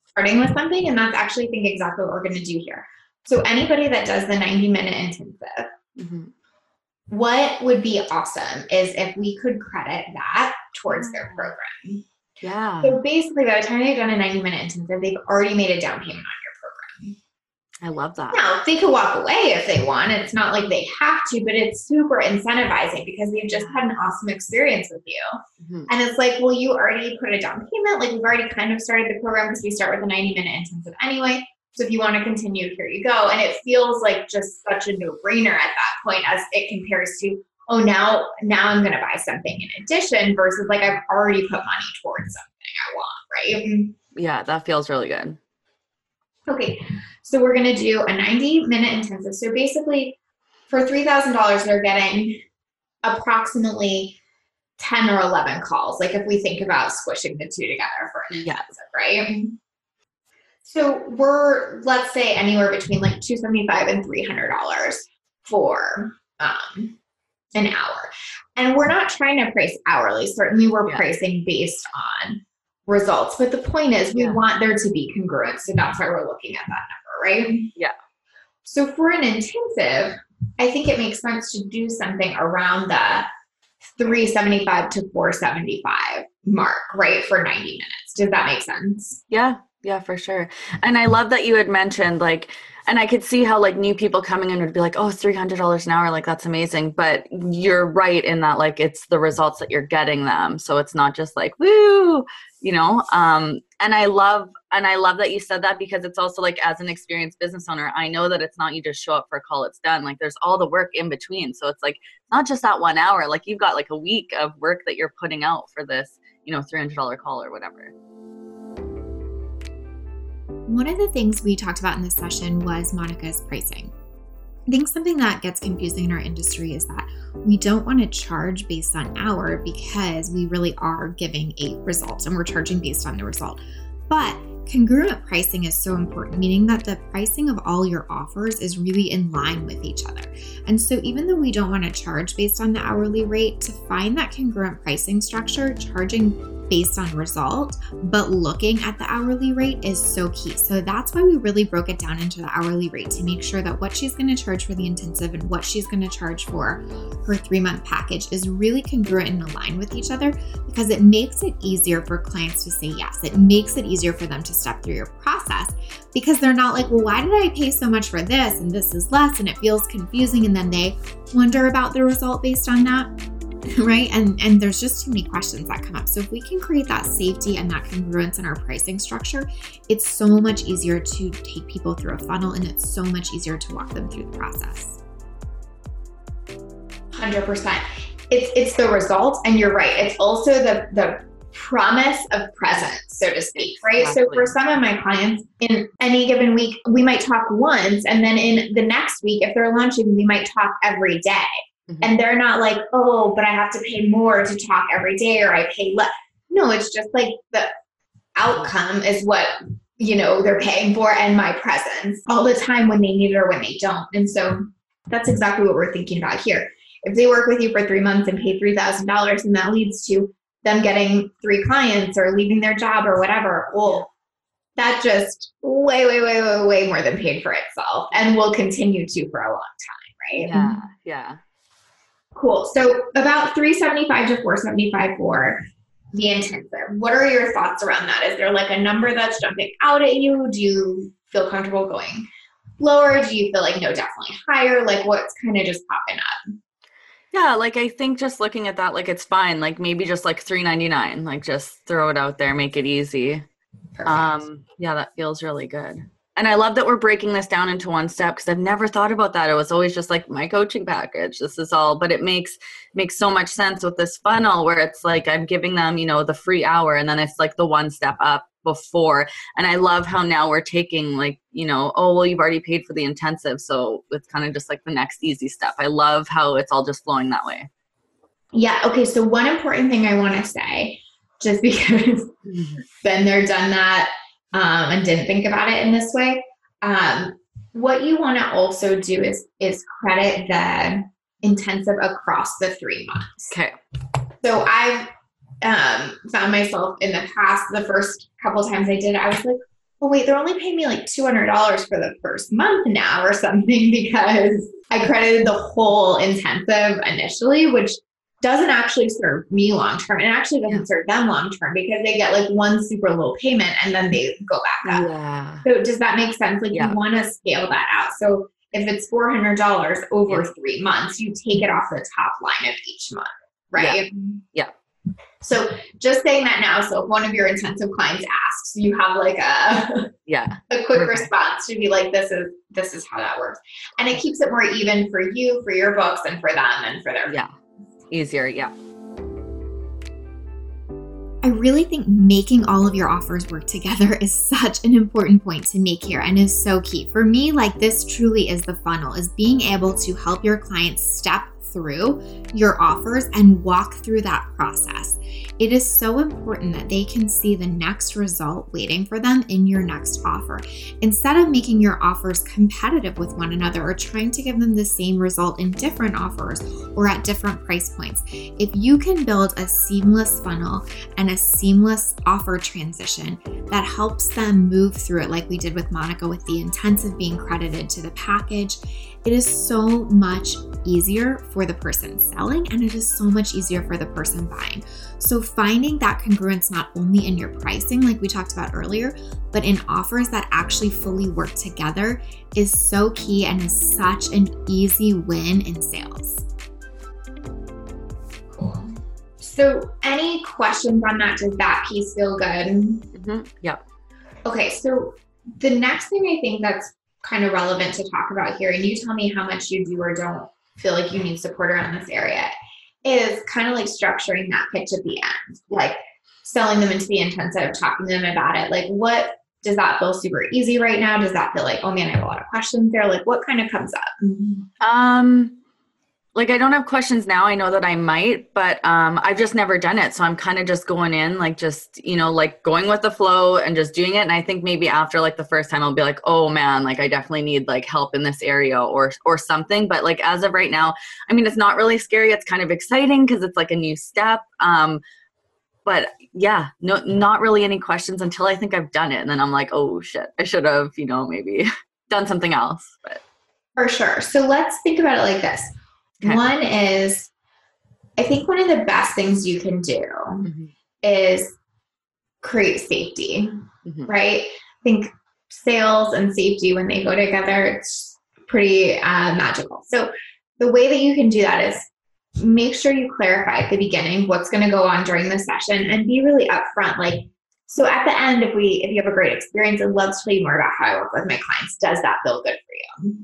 starting with something, and that's actually I think exactly what we're going to do here. So anybody that does the 90 minute intensive, mm-hmm. what would be awesome is if we could credit that towards their program. Yeah. So basically, by the time they've done a 90 minute intensive, they've already made a down payment on I love that. Now, they could walk away if they want. It's not like they have to, but it's super incentivizing because they've just had an awesome experience with you. Mm-hmm. And it's like, well, you already put a down payment. Like, we've already kind of started the program because we start with a 90 minute intensive anyway. So if you want to continue, here you go. And it feels like just such a no brainer at that point as it compares to, oh, now, now I'm going to buy something in addition versus like I've already put money towards something I want, right? Yeah, that feels really good. Okay, so we're going to do a 90 minute intensive. So basically, for $3,000, they're getting approximately 10 or 11 calls. Like if we think about squishing the two together for an intensive, right? So we're, let's say, anywhere between like 275 and $300 for um, an hour. And we're not trying to price hourly. Certainly, we're yeah. pricing based on results. But the point is, we yeah. want there to be congruence. So that's why we're looking at that number, right? Yeah. So for an intensive, I think it makes sense to do something around the 375 to 475 mark, right? For 90 minutes. Does that make sense? Yeah. Yeah, for sure. And I love that you had mentioned like and I could see how like new people coming in would be like, oh, $300 an hour, like that's amazing. But you're right in that like it's the results that you're getting them. So it's not just like, woo, you know um and i love and i love that you said that because it's also like as an experienced business owner i know that it's not you just show up for a call it's done. Like there's all the work in between. So it's like not just that one hour. Like you've got like a week of work that you're putting out for this you know $300 call or whatever. One of the things we talked about in this session was monica's pricing. I think something that gets confusing in our industry is that we don't want to charge based on hour because we really are giving a result and we're charging based on the result. But congruent pricing is so important, meaning that the pricing of all your offers is really in line with each other. And so, even though we don't want to charge based on the hourly rate, to find that congruent pricing structure, charging based on result, but looking at the hourly rate is so key. So that's why we really broke it down into the hourly rate to make sure that what she's going to charge for the intensive and what she's going to charge for her three month package is really congruent and aligned with each other because it makes it easier for clients to say yes. It makes it easier for them to step through your process because they're not like, well, why did I pay so much for this and this is less and it feels confusing and then they wonder about the result based on that right and and there's just too many questions that come up so if we can create that safety and that congruence in our pricing structure it's so much easier to take people through a funnel and it's so much easier to walk them through the process Hundred percent. It's it's the result and you're right. It's also the the promise of presence, so to speak, right? Exactly. So for some of my clients, in any given week, we might talk once, and then in the next week, if they're launching, we might talk every day. Mhm. And they're not like, oh, but I have to pay more to talk every day, or I pay less. No, it's just like the outcome is what you know they're paying for, and my presence all the time when they need it or when they don't. And so that's exactly what we're thinking about here. If they work with you for three months and pay three thousand dollars, and that leads to them getting three clients or leaving their job or whatever, well, that just way, way, way, way, way more than paid for itself, and will continue to for a long time, right? Yeah, yeah. Cool. So about 375 to 475 for the intensive. What are your thoughts around that? Is there like a number that's jumping out at you? Do you feel comfortable going lower? Do you feel like no, definitely higher? Like what's kind of just popping up? Yeah, like I think just looking at that, like it's fine. Like maybe just like three ninety nine. Like just throw it out there, make it easy. Perfect. Um, yeah, that feels really good. And I love that we're breaking this down into one step because I've never thought about that. It was always just like my coaching package. This is all, but it makes makes so much sense with this funnel where it's like I'm giving them, you know, the free hour and then it's like the one step up before. And I love how now we're taking like, you know, oh well you've already paid for the intensive, so it's kind of just like the next easy step. I love how it's all just flowing that way. yeah. Okay. So one important thing I want to say, just because mm-hmm. been there, done that, um, and didn't think about it in this way. Um, what you want to also do is is credit the intensive across the three months. Okay. So I've um, found myself in the past, the first couple times I did, I was like, oh wait, they're only paying me like two hundred dollars for the first month now or something because I credited the whole intensive initially, which doesn't actually serve me long term. and actually doesn't Yeah. serve them long term because they get like one super low payment and then they go back up. Yeah. So does that make sense? Like Yeah. you want to scale that out. So if it's four hundred dollars over three months, you take it off the top line of each month, right? Yeah. So just saying that now. So if one of your intensive clients asks, you have like a Yeah. a quick Okay. response to be like, this is this is how that works, and it keeps it more even for you, for your books, and for them, and for their Yeah. Easier. Yeah. I really think making all of your offers work together is such an important point to make here and is so key. For me, like this truly is the funnel, is being able to help your clients step through your offers and walk through that process. It is so important that they can see the next result waiting for them in your next offer. Instead of making your offers competitive with one another or trying to give them the same result in different offers or at different price points, if you can build a seamless funnel and a seamless offer transition that helps them move through it, like we did with Monica with the intensive being credited to the package. It is so much easier for the person selling and it is so much easier for the person buying. So, finding that congruence not only in your pricing, like we talked about earlier, but in offers that actually fully work together is so key and is such an easy win in sales. Cool. So, any questions on that? Does that piece feel good? hmm Yep. Okay, so the next thing I think that's kind of relevant to talk about here, and you tell me how much you do or don't feel like you need support around this area, is kind of like structuring that pitch at the end, like selling them into the intensive, talking to them about it. Like, what does that feel super easy right now? Does that feel like, oh man, I have a lot of questions there? Like, what kind of comes up? Um, like I don't have questions now. I know that I might, but um, I've just never done it, so I'm kind of just going in, like just you know, like going with the flow and just doing it. And I think maybe after like the first time, I'll be like, oh man, like I definitely need like help in this area or or something. But like as of right now, I mean, it's not really scary. It's kind of exciting because it's like a new step. Um, but yeah, no, not really any questions until I think I've done it, and then I'm like, oh shit, I should have, you know, maybe done something else. But For sure. So let's think about it like this. Okay. One is, I think one of the best things you can do is create safety, Mhm. right? I think sales and safety, when they go together, it's pretty uh, magical. So the way that you can do that is make sure you clarify at the beginning what's going to go on during the session and be really upfront. Like, so at the end, if we if you have a great experience, I'd love to tell you more about how I work with my clients. Does that feel good for you?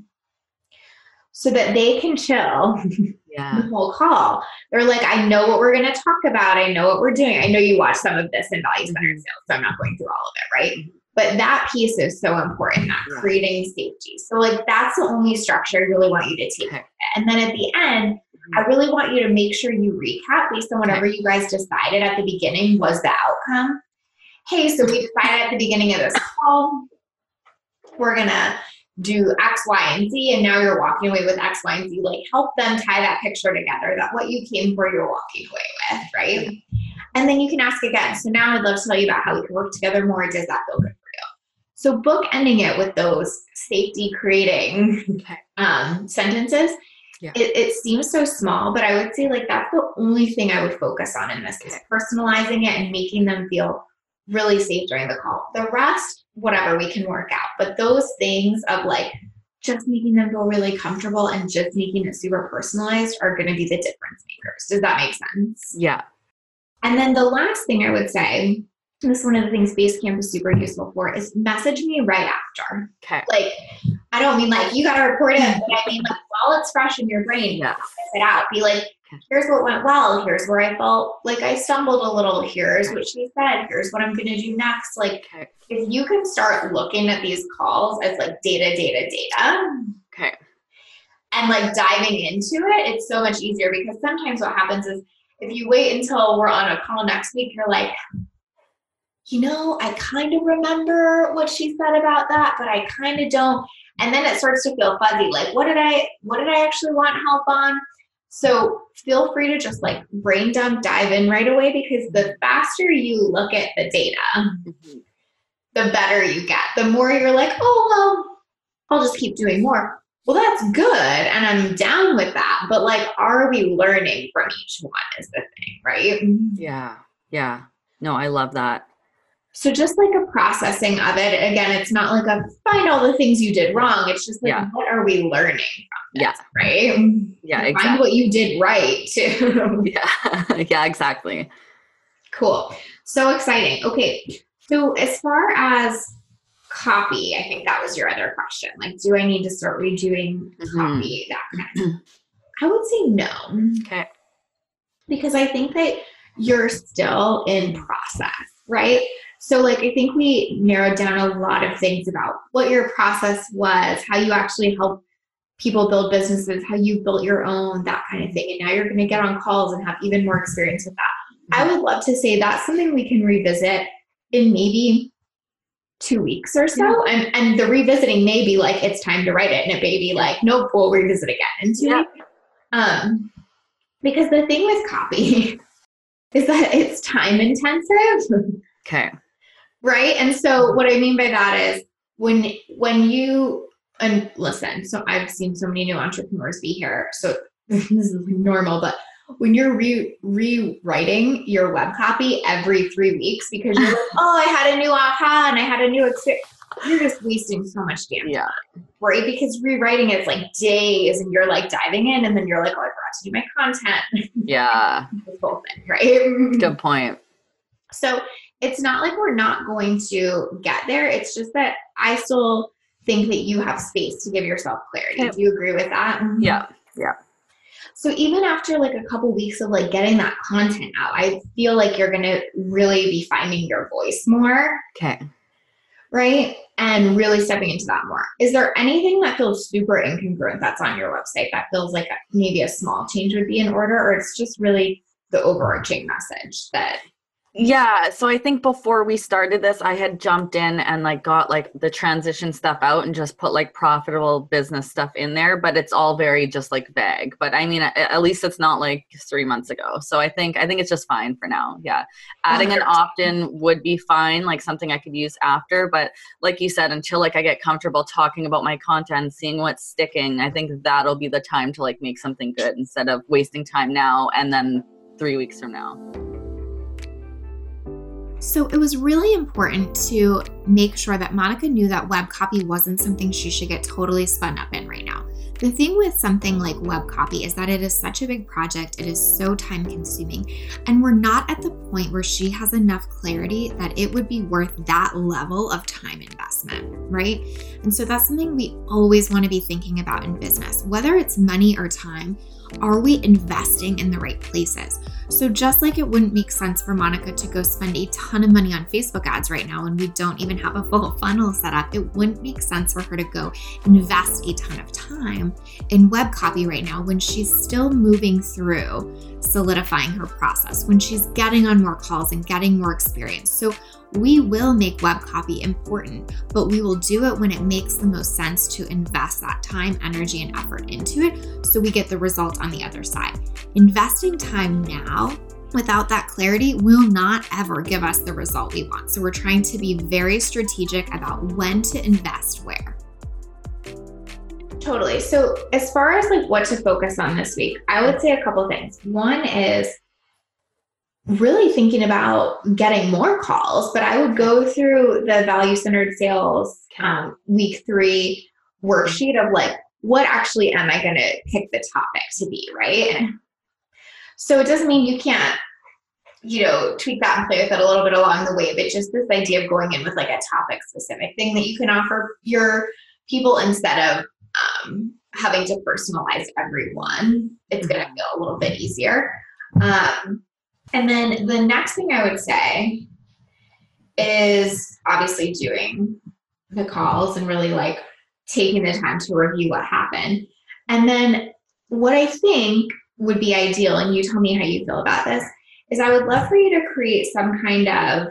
So that they can chill Yeah. the whole call. They're like, I know what we're going to talk about. I know what we're doing. I know you watch some of this in value center sales, so I'm not going through all of it, right? But that piece is so important, that Yeah. creating safety. So, like, that's the only structure I really want you to take. Okay. And then at the end, mm-hmm. I really want you to make sure you recap based on whatever you guys decided at the beginning was the outcome. Hey, so we decided at the beginning of this call, we're gonna do X, Y, and Z, and now you're walking away with X, Y, and Z. Like help them tie that picture together that what you came for, you're walking away with, right? And then you can ask again. So now I'd love to tell you about how we can work together more. Does that feel good for you? So book ending it with those safety creating um, sentences. Yeah. It, it seems so small, but I would say like that's the only thing I would focus on in this is personalizing it and making them feel really safe during the call. The rest, whatever, we can work out. But those things of like just making them feel really comfortable and just making it super personalized are going to be the difference makers. Does that make sense? Yeah. And then the last thing I would say, this is one of the things Basecamp is super useful for, is message me right after. Okay. Like, I don't mean like you got to report it, but I mean like while it's fresh in your brain, Yeah. it out. Be like, here's what went well. Here's where I felt like I stumbled a little. Here's what she said. Here's what I'm going to do next. Like, Okay. if you can start looking at these calls as like data, data, data, Okay. and like diving into it, it's so much easier because sometimes what happens is if you wait until we're on a call next week, you're like, you know, I kind of remember what she said about that, but I kind of don't. And then it starts to feel fuzzy. Like, what did I, what did I actually want help on? So feel free to just like brain dump, dive in right away because the faster you look at the data, Mhm. the better you get. The more you're like, oh, well, I'll just keep doing more. Well, that's good. And I'm down with that. But like, are we learning from each one is the thing, right? Yeah. Yeah. No, I love that. So just like a processing of it. Again, it's not like a find all the things you did wrong. It's just like, Yeah. what are we learning from Yeah. this, right? Yeah. Find what you did right too. Yeah. yeah. Exactly. Cool. So exciting. Okay. So as far as copy, I think that was your other question. Like, do I need to start redoing Mhm. copy? That kind of I would say no. Okay. Because I think that you're still in process, right? So like I think we narrowed down a lot of things about what your process was, how you actually help people build businesses, how you built your own, that kind of thing. And now you're gonna get on calls and have even more experience with that. I would love to say that's something we can revisit in maybe two weeks or so. And and the revisiting may be like it's time to write it, and it may be like, nope, we'll revisit again in two Yeah. weeks. Um, because the thing with copy is that it's time intensive, Okay. Right? And so mm-hmm. what I mean by that is when when you and listen, so I've seen so many new entrepreneurs be here, so this is normal, but when you're re- rewriting your web copy every three weeks because you're like, oh, I had a new aha and I had a new experience, you're just wasting so much damn Yeah. right? Because rewriting is like days and you're like diving in and then you're like, oh, I forgot to do my content. Yeah. whole thing, right? Good point. So it's not like we're not going to get there. It's just that I still think that you have space to give yourself clarity. Okay. Do you agree with that? Mm-hmm. Yeah. Yeah. So even after like a couple weeks of like getting that content out, I feel like you're gonna really be finding your voice more, Okay. right? And really stepping into that more. Is there anything that feels super incongruent that's on your website that feels like maybe a small change would be in order, or it's just really the overarching message that Yeah, so I think before we started this, I had jumped in and like got like the transition stuff out and just put like profitable business stuff in there, but it's all very just like vague. But I mean, at, least it's not like three months ago. So I think I think it's just fine for now. Yeah, adding an opt-in would be fine, like something I could use after. But like you said, until like I get comfortable talking about my content, seeing what's sticking, I think that'll be the time to like make something good instead of wasting time now and then three weeks from now. So it was really important to make sure that Monica knew that web copy wasn't something she should get totally spun up in right now. The thing with something like web copy is that it is such a big project, it is so time consuming, and we're not at the point where she has enough clarity that it would be worth that level of time investment, right? And so that's something we always want to be thinking about in business, whether it's money or time. Are we investing in the right places? So, just like it wouldn't make sense for Monica to go spend a ton of money on Facebook ads right now and we don't even have a full funnel set up, it wouldn't make sense for her to go invest a ton of time in web copy right now when she's still moving through solidifying her process, when she's getting on more calls and getting more experience. So, we will make web copy important, but we will do it when it makes the most sense to invest that time, energy, and effort into it so we get the result on the other side. Investing time now without that clarity will not ever give us the result we want. So we're trying to be very strategic about when to invest where. Totally. So as far as like what to focus on this week, I would say a couple things. One is really thinking about getting more calls, but I would go through the value centered sales um, week three worksheet of like, what actually am I going to pick the topic to be, right? So it doesn't mean you can't, you know, tweak that and play with it a little bit along the way, but just this idea of going in with like a topic specific thing that you can offer your people instead of um, having to personalize everyone. It's going to mm-hmm. feel a little bit easier. Um, and then the next thing I would say is obviously doing the calls and really like taking the time to review what happened. And then what I think would be ideal, and you tell me how you feel about this, is I would love for you to create some kind of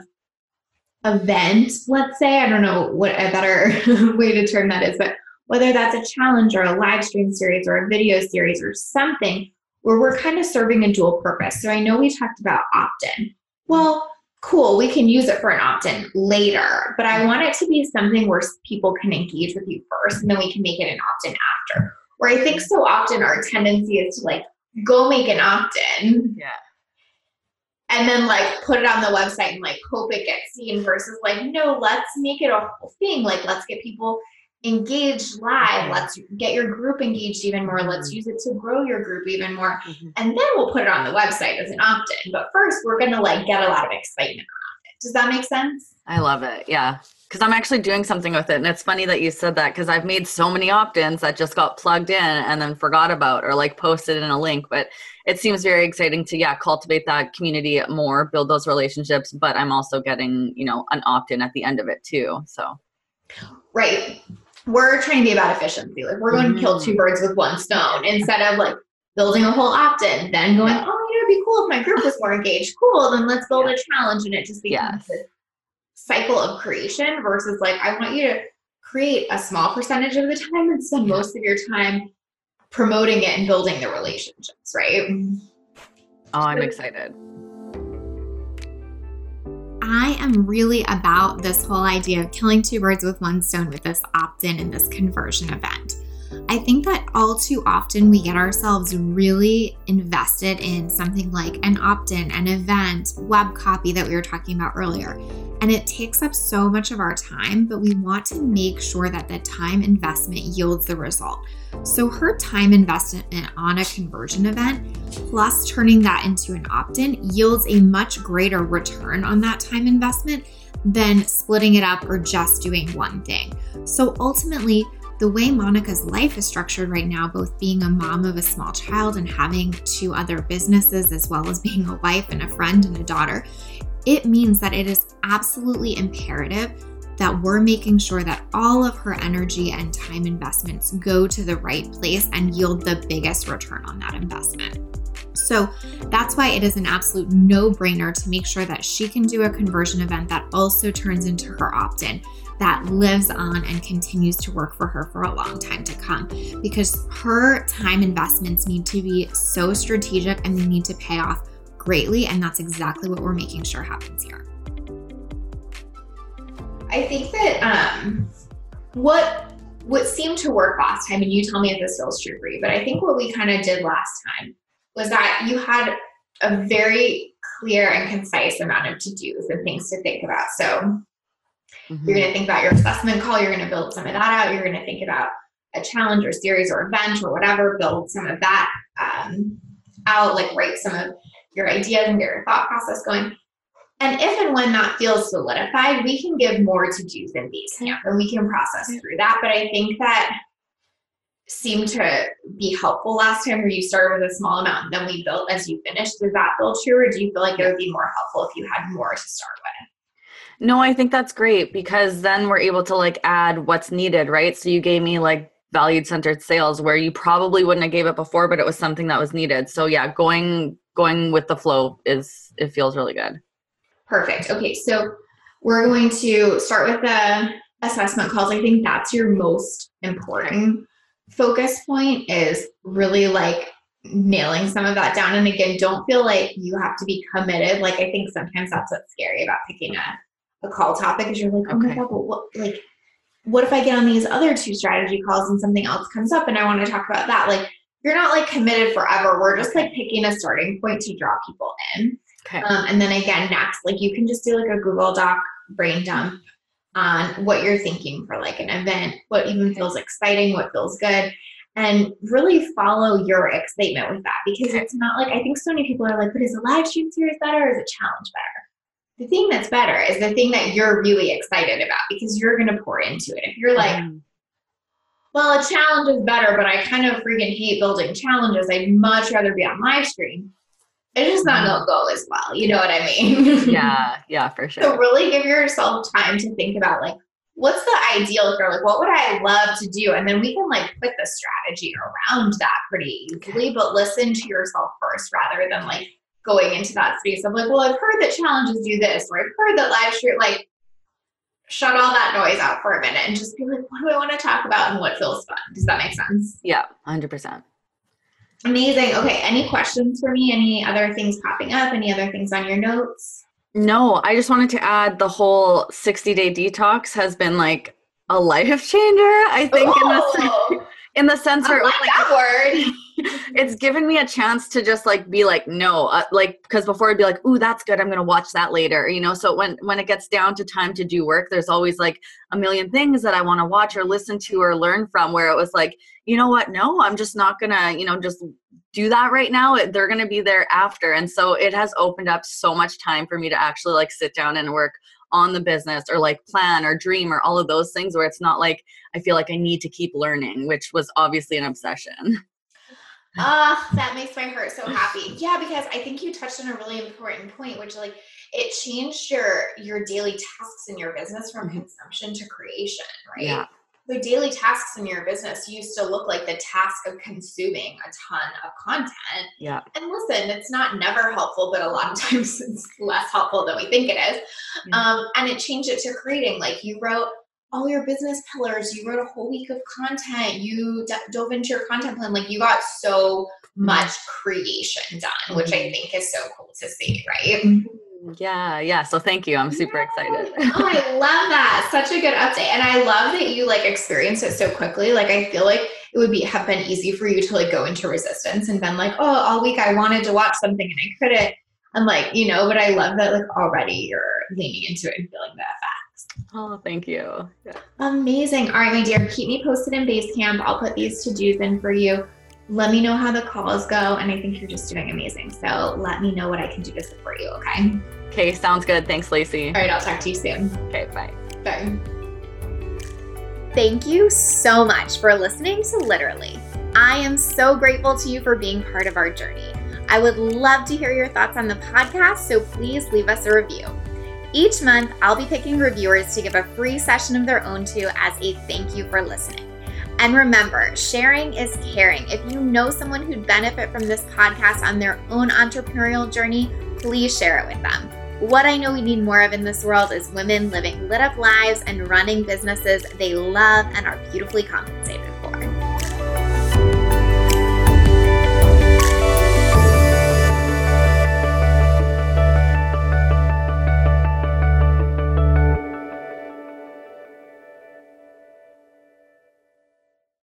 event, let's say. I don't know what a better way to term that is, but whether that's a challenge or a live stream series or a video series or something where we're kind of serving a dual purpose. So I know we talked about opt in. Well, cool, we can use it for an opt in later, but I want it to be something where people can engage with you first and then we can make it an opt in after. Where I think so often our tendency is to like go make an opt in. Yeah. And then like put it on the website and like hope it gets seen versus like, no, let's make it a whole thing. Like let's get people engage live. Let's get your group engaged even more. Let's mm-hmm. use it to grow your group even more. Mm-hmm. and then we'll put it on the website as an opt-in. But first we're going to like get a lot of excitement around it. Does that make sense? I love it. Yeah. Because i'm actually doing something with it and it's funny that you said that because i've made so many opt-ins that just got plugged in and then forgot about or like posted in a link. But it seems very exciting to yeah cultivate that community more build those relationships but i'm also getting you know an opt-in at the end of it too so. Right we're trying to be about efficiency. Like we're going mm-hmm. to kill two mm. birds with one stone instead of like building a whole opt-in, then going, oh, you know, it'd be cool if my group was more engaged. Cool, then let's build yeah. a challenge, and it just becomes yes. this cycle of creation versus like I want you to create a small percentage of the time and spend most of your time promoting it and building the relationships, right? Oh, I'm excited. I am really about this whole idea of killing two birds with one stone with this opt in and this conversion event. I think that all too often we get ourselves really invested in something like an opt in, an event, web copy that we were talking about earlier. And it takes up so much of our time, but we want to make sure that the time investment yields the result. So her time investment on a conversion event plus turning that into an opt in yields a much greater return on that time investment than splitting it up or just doing one thing. So ultimately, the way Monica's life is structured right now, both being a mom of a small child and having two other businesses, as well as being a wife and a friend and a daughter, it means that it is absolutely imperative that we're making sure that all of her energy and time investments go to the right place and yield the biggest return on that investment. So that's why it is an absolute no brainer to make sure that she can do a conversion event that also turns into her opt in that lives on and continues to work for her for a long time to come because her time investments need to be so strategic and they need to pay off greatly. And that's exactly what we're making sure happens here. I think that um, what what seemed to work last time, and you tell me if this is true for you, but I think what we kind of did last time was that you had a very clear and concise amount of to dos and things to think about. So Mm-hmm. You're going to think about your assessment call. You're going to build some of that out. You're going to think about a challenge or series or event or whatever, build some of that um, out, like write some of your ideas and get your thought process going. And if and when that feels solidified, we can give more to do's and Basecamp and we can process through that. But I think that seemed to be helpful last time where you started with a small amount and then we built as you finished. Does that feel true or do you feel like it would be more helpful if you had more to start with? No, I think that's great because then we're able to like add what's needed, right? So you gave me like valued centered sales where you probably wouldn't have gave it before, but it was something that was needed. So yeah, going going with the flow is it feels really good. Perfect. Okay, so we're going to start with the assessment calls. I think that's your most important focus point is really like nailing some of that down. And again, don't feel like you have to be committed. Like I think sometimes that's what's scary about picking a, a call topic is you're like, oh okay. my god, but what like what if I get on these other two strategy calls and something else comes up and I want to talk about that? Like you're not like committed forever. We're just like picking a starting point to draw people in. Okay. Um, and then again, next, like you can just do like a Google Doc brain dump on what you're thinking for like an event, what even feels exciting, what feels good, and really follow your excitement with that because it's not like I think so many people are like, but is a live stream series better or is a challenge better? The thing that's better is the thing that you're really excited about because you're going to pour into it. If you're like, mm. well, a challenge is better, but I kind of freaking hate building challenges. I'd much rather be on live stream it's just not gonna go as well. You know what I mean? yeah, yeah, for sure. So really give yourself time to think about like what's the ideal here? Like what would I love to do? And then we can like put the strategy around that pretty easily, but listen to yourself first rather than like going into that space of like, well, I've heard that challenges do this, or I've heard that live stream like shut all that noise out for a minute and just be like, what do I want to talk about and what feels fun? Does that make sense? Yeah, hundred percent. Amazing. Okay. Any questions for me? Any other things popping up? Any other things on your notes? No, I just wanted to add the whole 60 day detox has been like a life changer, I think, in the, oh! In the sense where like, like that word. it's given me a chance to just like be like no uh, like because before i'd be like ooh that's good i'm gonna watch that later you know? So when when it gets down to time to do work there's always like a million things that i want to watch or listen to or learn from where it was like you know what? No i'm just not gonna you know just do that right now they're gonna be there after. And so it has opened up so much time for me to actually like sit down and work on the business or like plan or dream or all of those things where it's not like I feel like I need to keep learning, which was obviously an obsession. Ah, uh, that makes my heart so happy. Yeah, because I think you touched on a really important point, which like it changed your your daily tasks in your business from consumption to creation, right? Yeah. The daily tasks in your business used to look like the task of consuming a ton of content. Yeah. And listen, it's not never helpful, but a lot of times it's less helpful than we think it is. Yeah. Um, and it changed it to creating. Like you wrote all your business pillars. You wrote a whole week of content. You d- dove into your content plan. Like you got so mm-hmm. much creation done, which I mm-hmm. think is so cool to see, right? Mm-hmm. Yeah, yeah. So thank you. I'm super excited. oh, I love that. Such a good update. And I love that you like experienced it so quickly. Like I feel like it would be have been easy for you to like go into resistance and been like, oh, all week I wanted to watch something and I couldn't. And like, you know, but I love that like already you're leaning into it and feeling that Oh, thank you. Yeah. Amazing. All right, my dear, keep me posted in Basecamp. I'll put these to dos in for you. Let me know how the calls go. And I think you're just doing amazing. So let me know what I can do to support you, okay? Okay, sounds good. Thanks, Lacey. All right, I'll talk to you soon. Okay, bye. Bye. Thank you so much for listening to Literally. I am so grateful to you for being part of our journey. I would love to hear your thoughts on the podcast, so please leave us a review. Each month, I'll be picking reviewers to give a free session of their own to as a thank you for listening. And remember, sharing is caring. If you know someone who'd benefit from this podcast on their own entrepreneurial journey, please share it with them. What I know we need more of in this world is women living lit up lives and running businesses they love and are beautifully compensated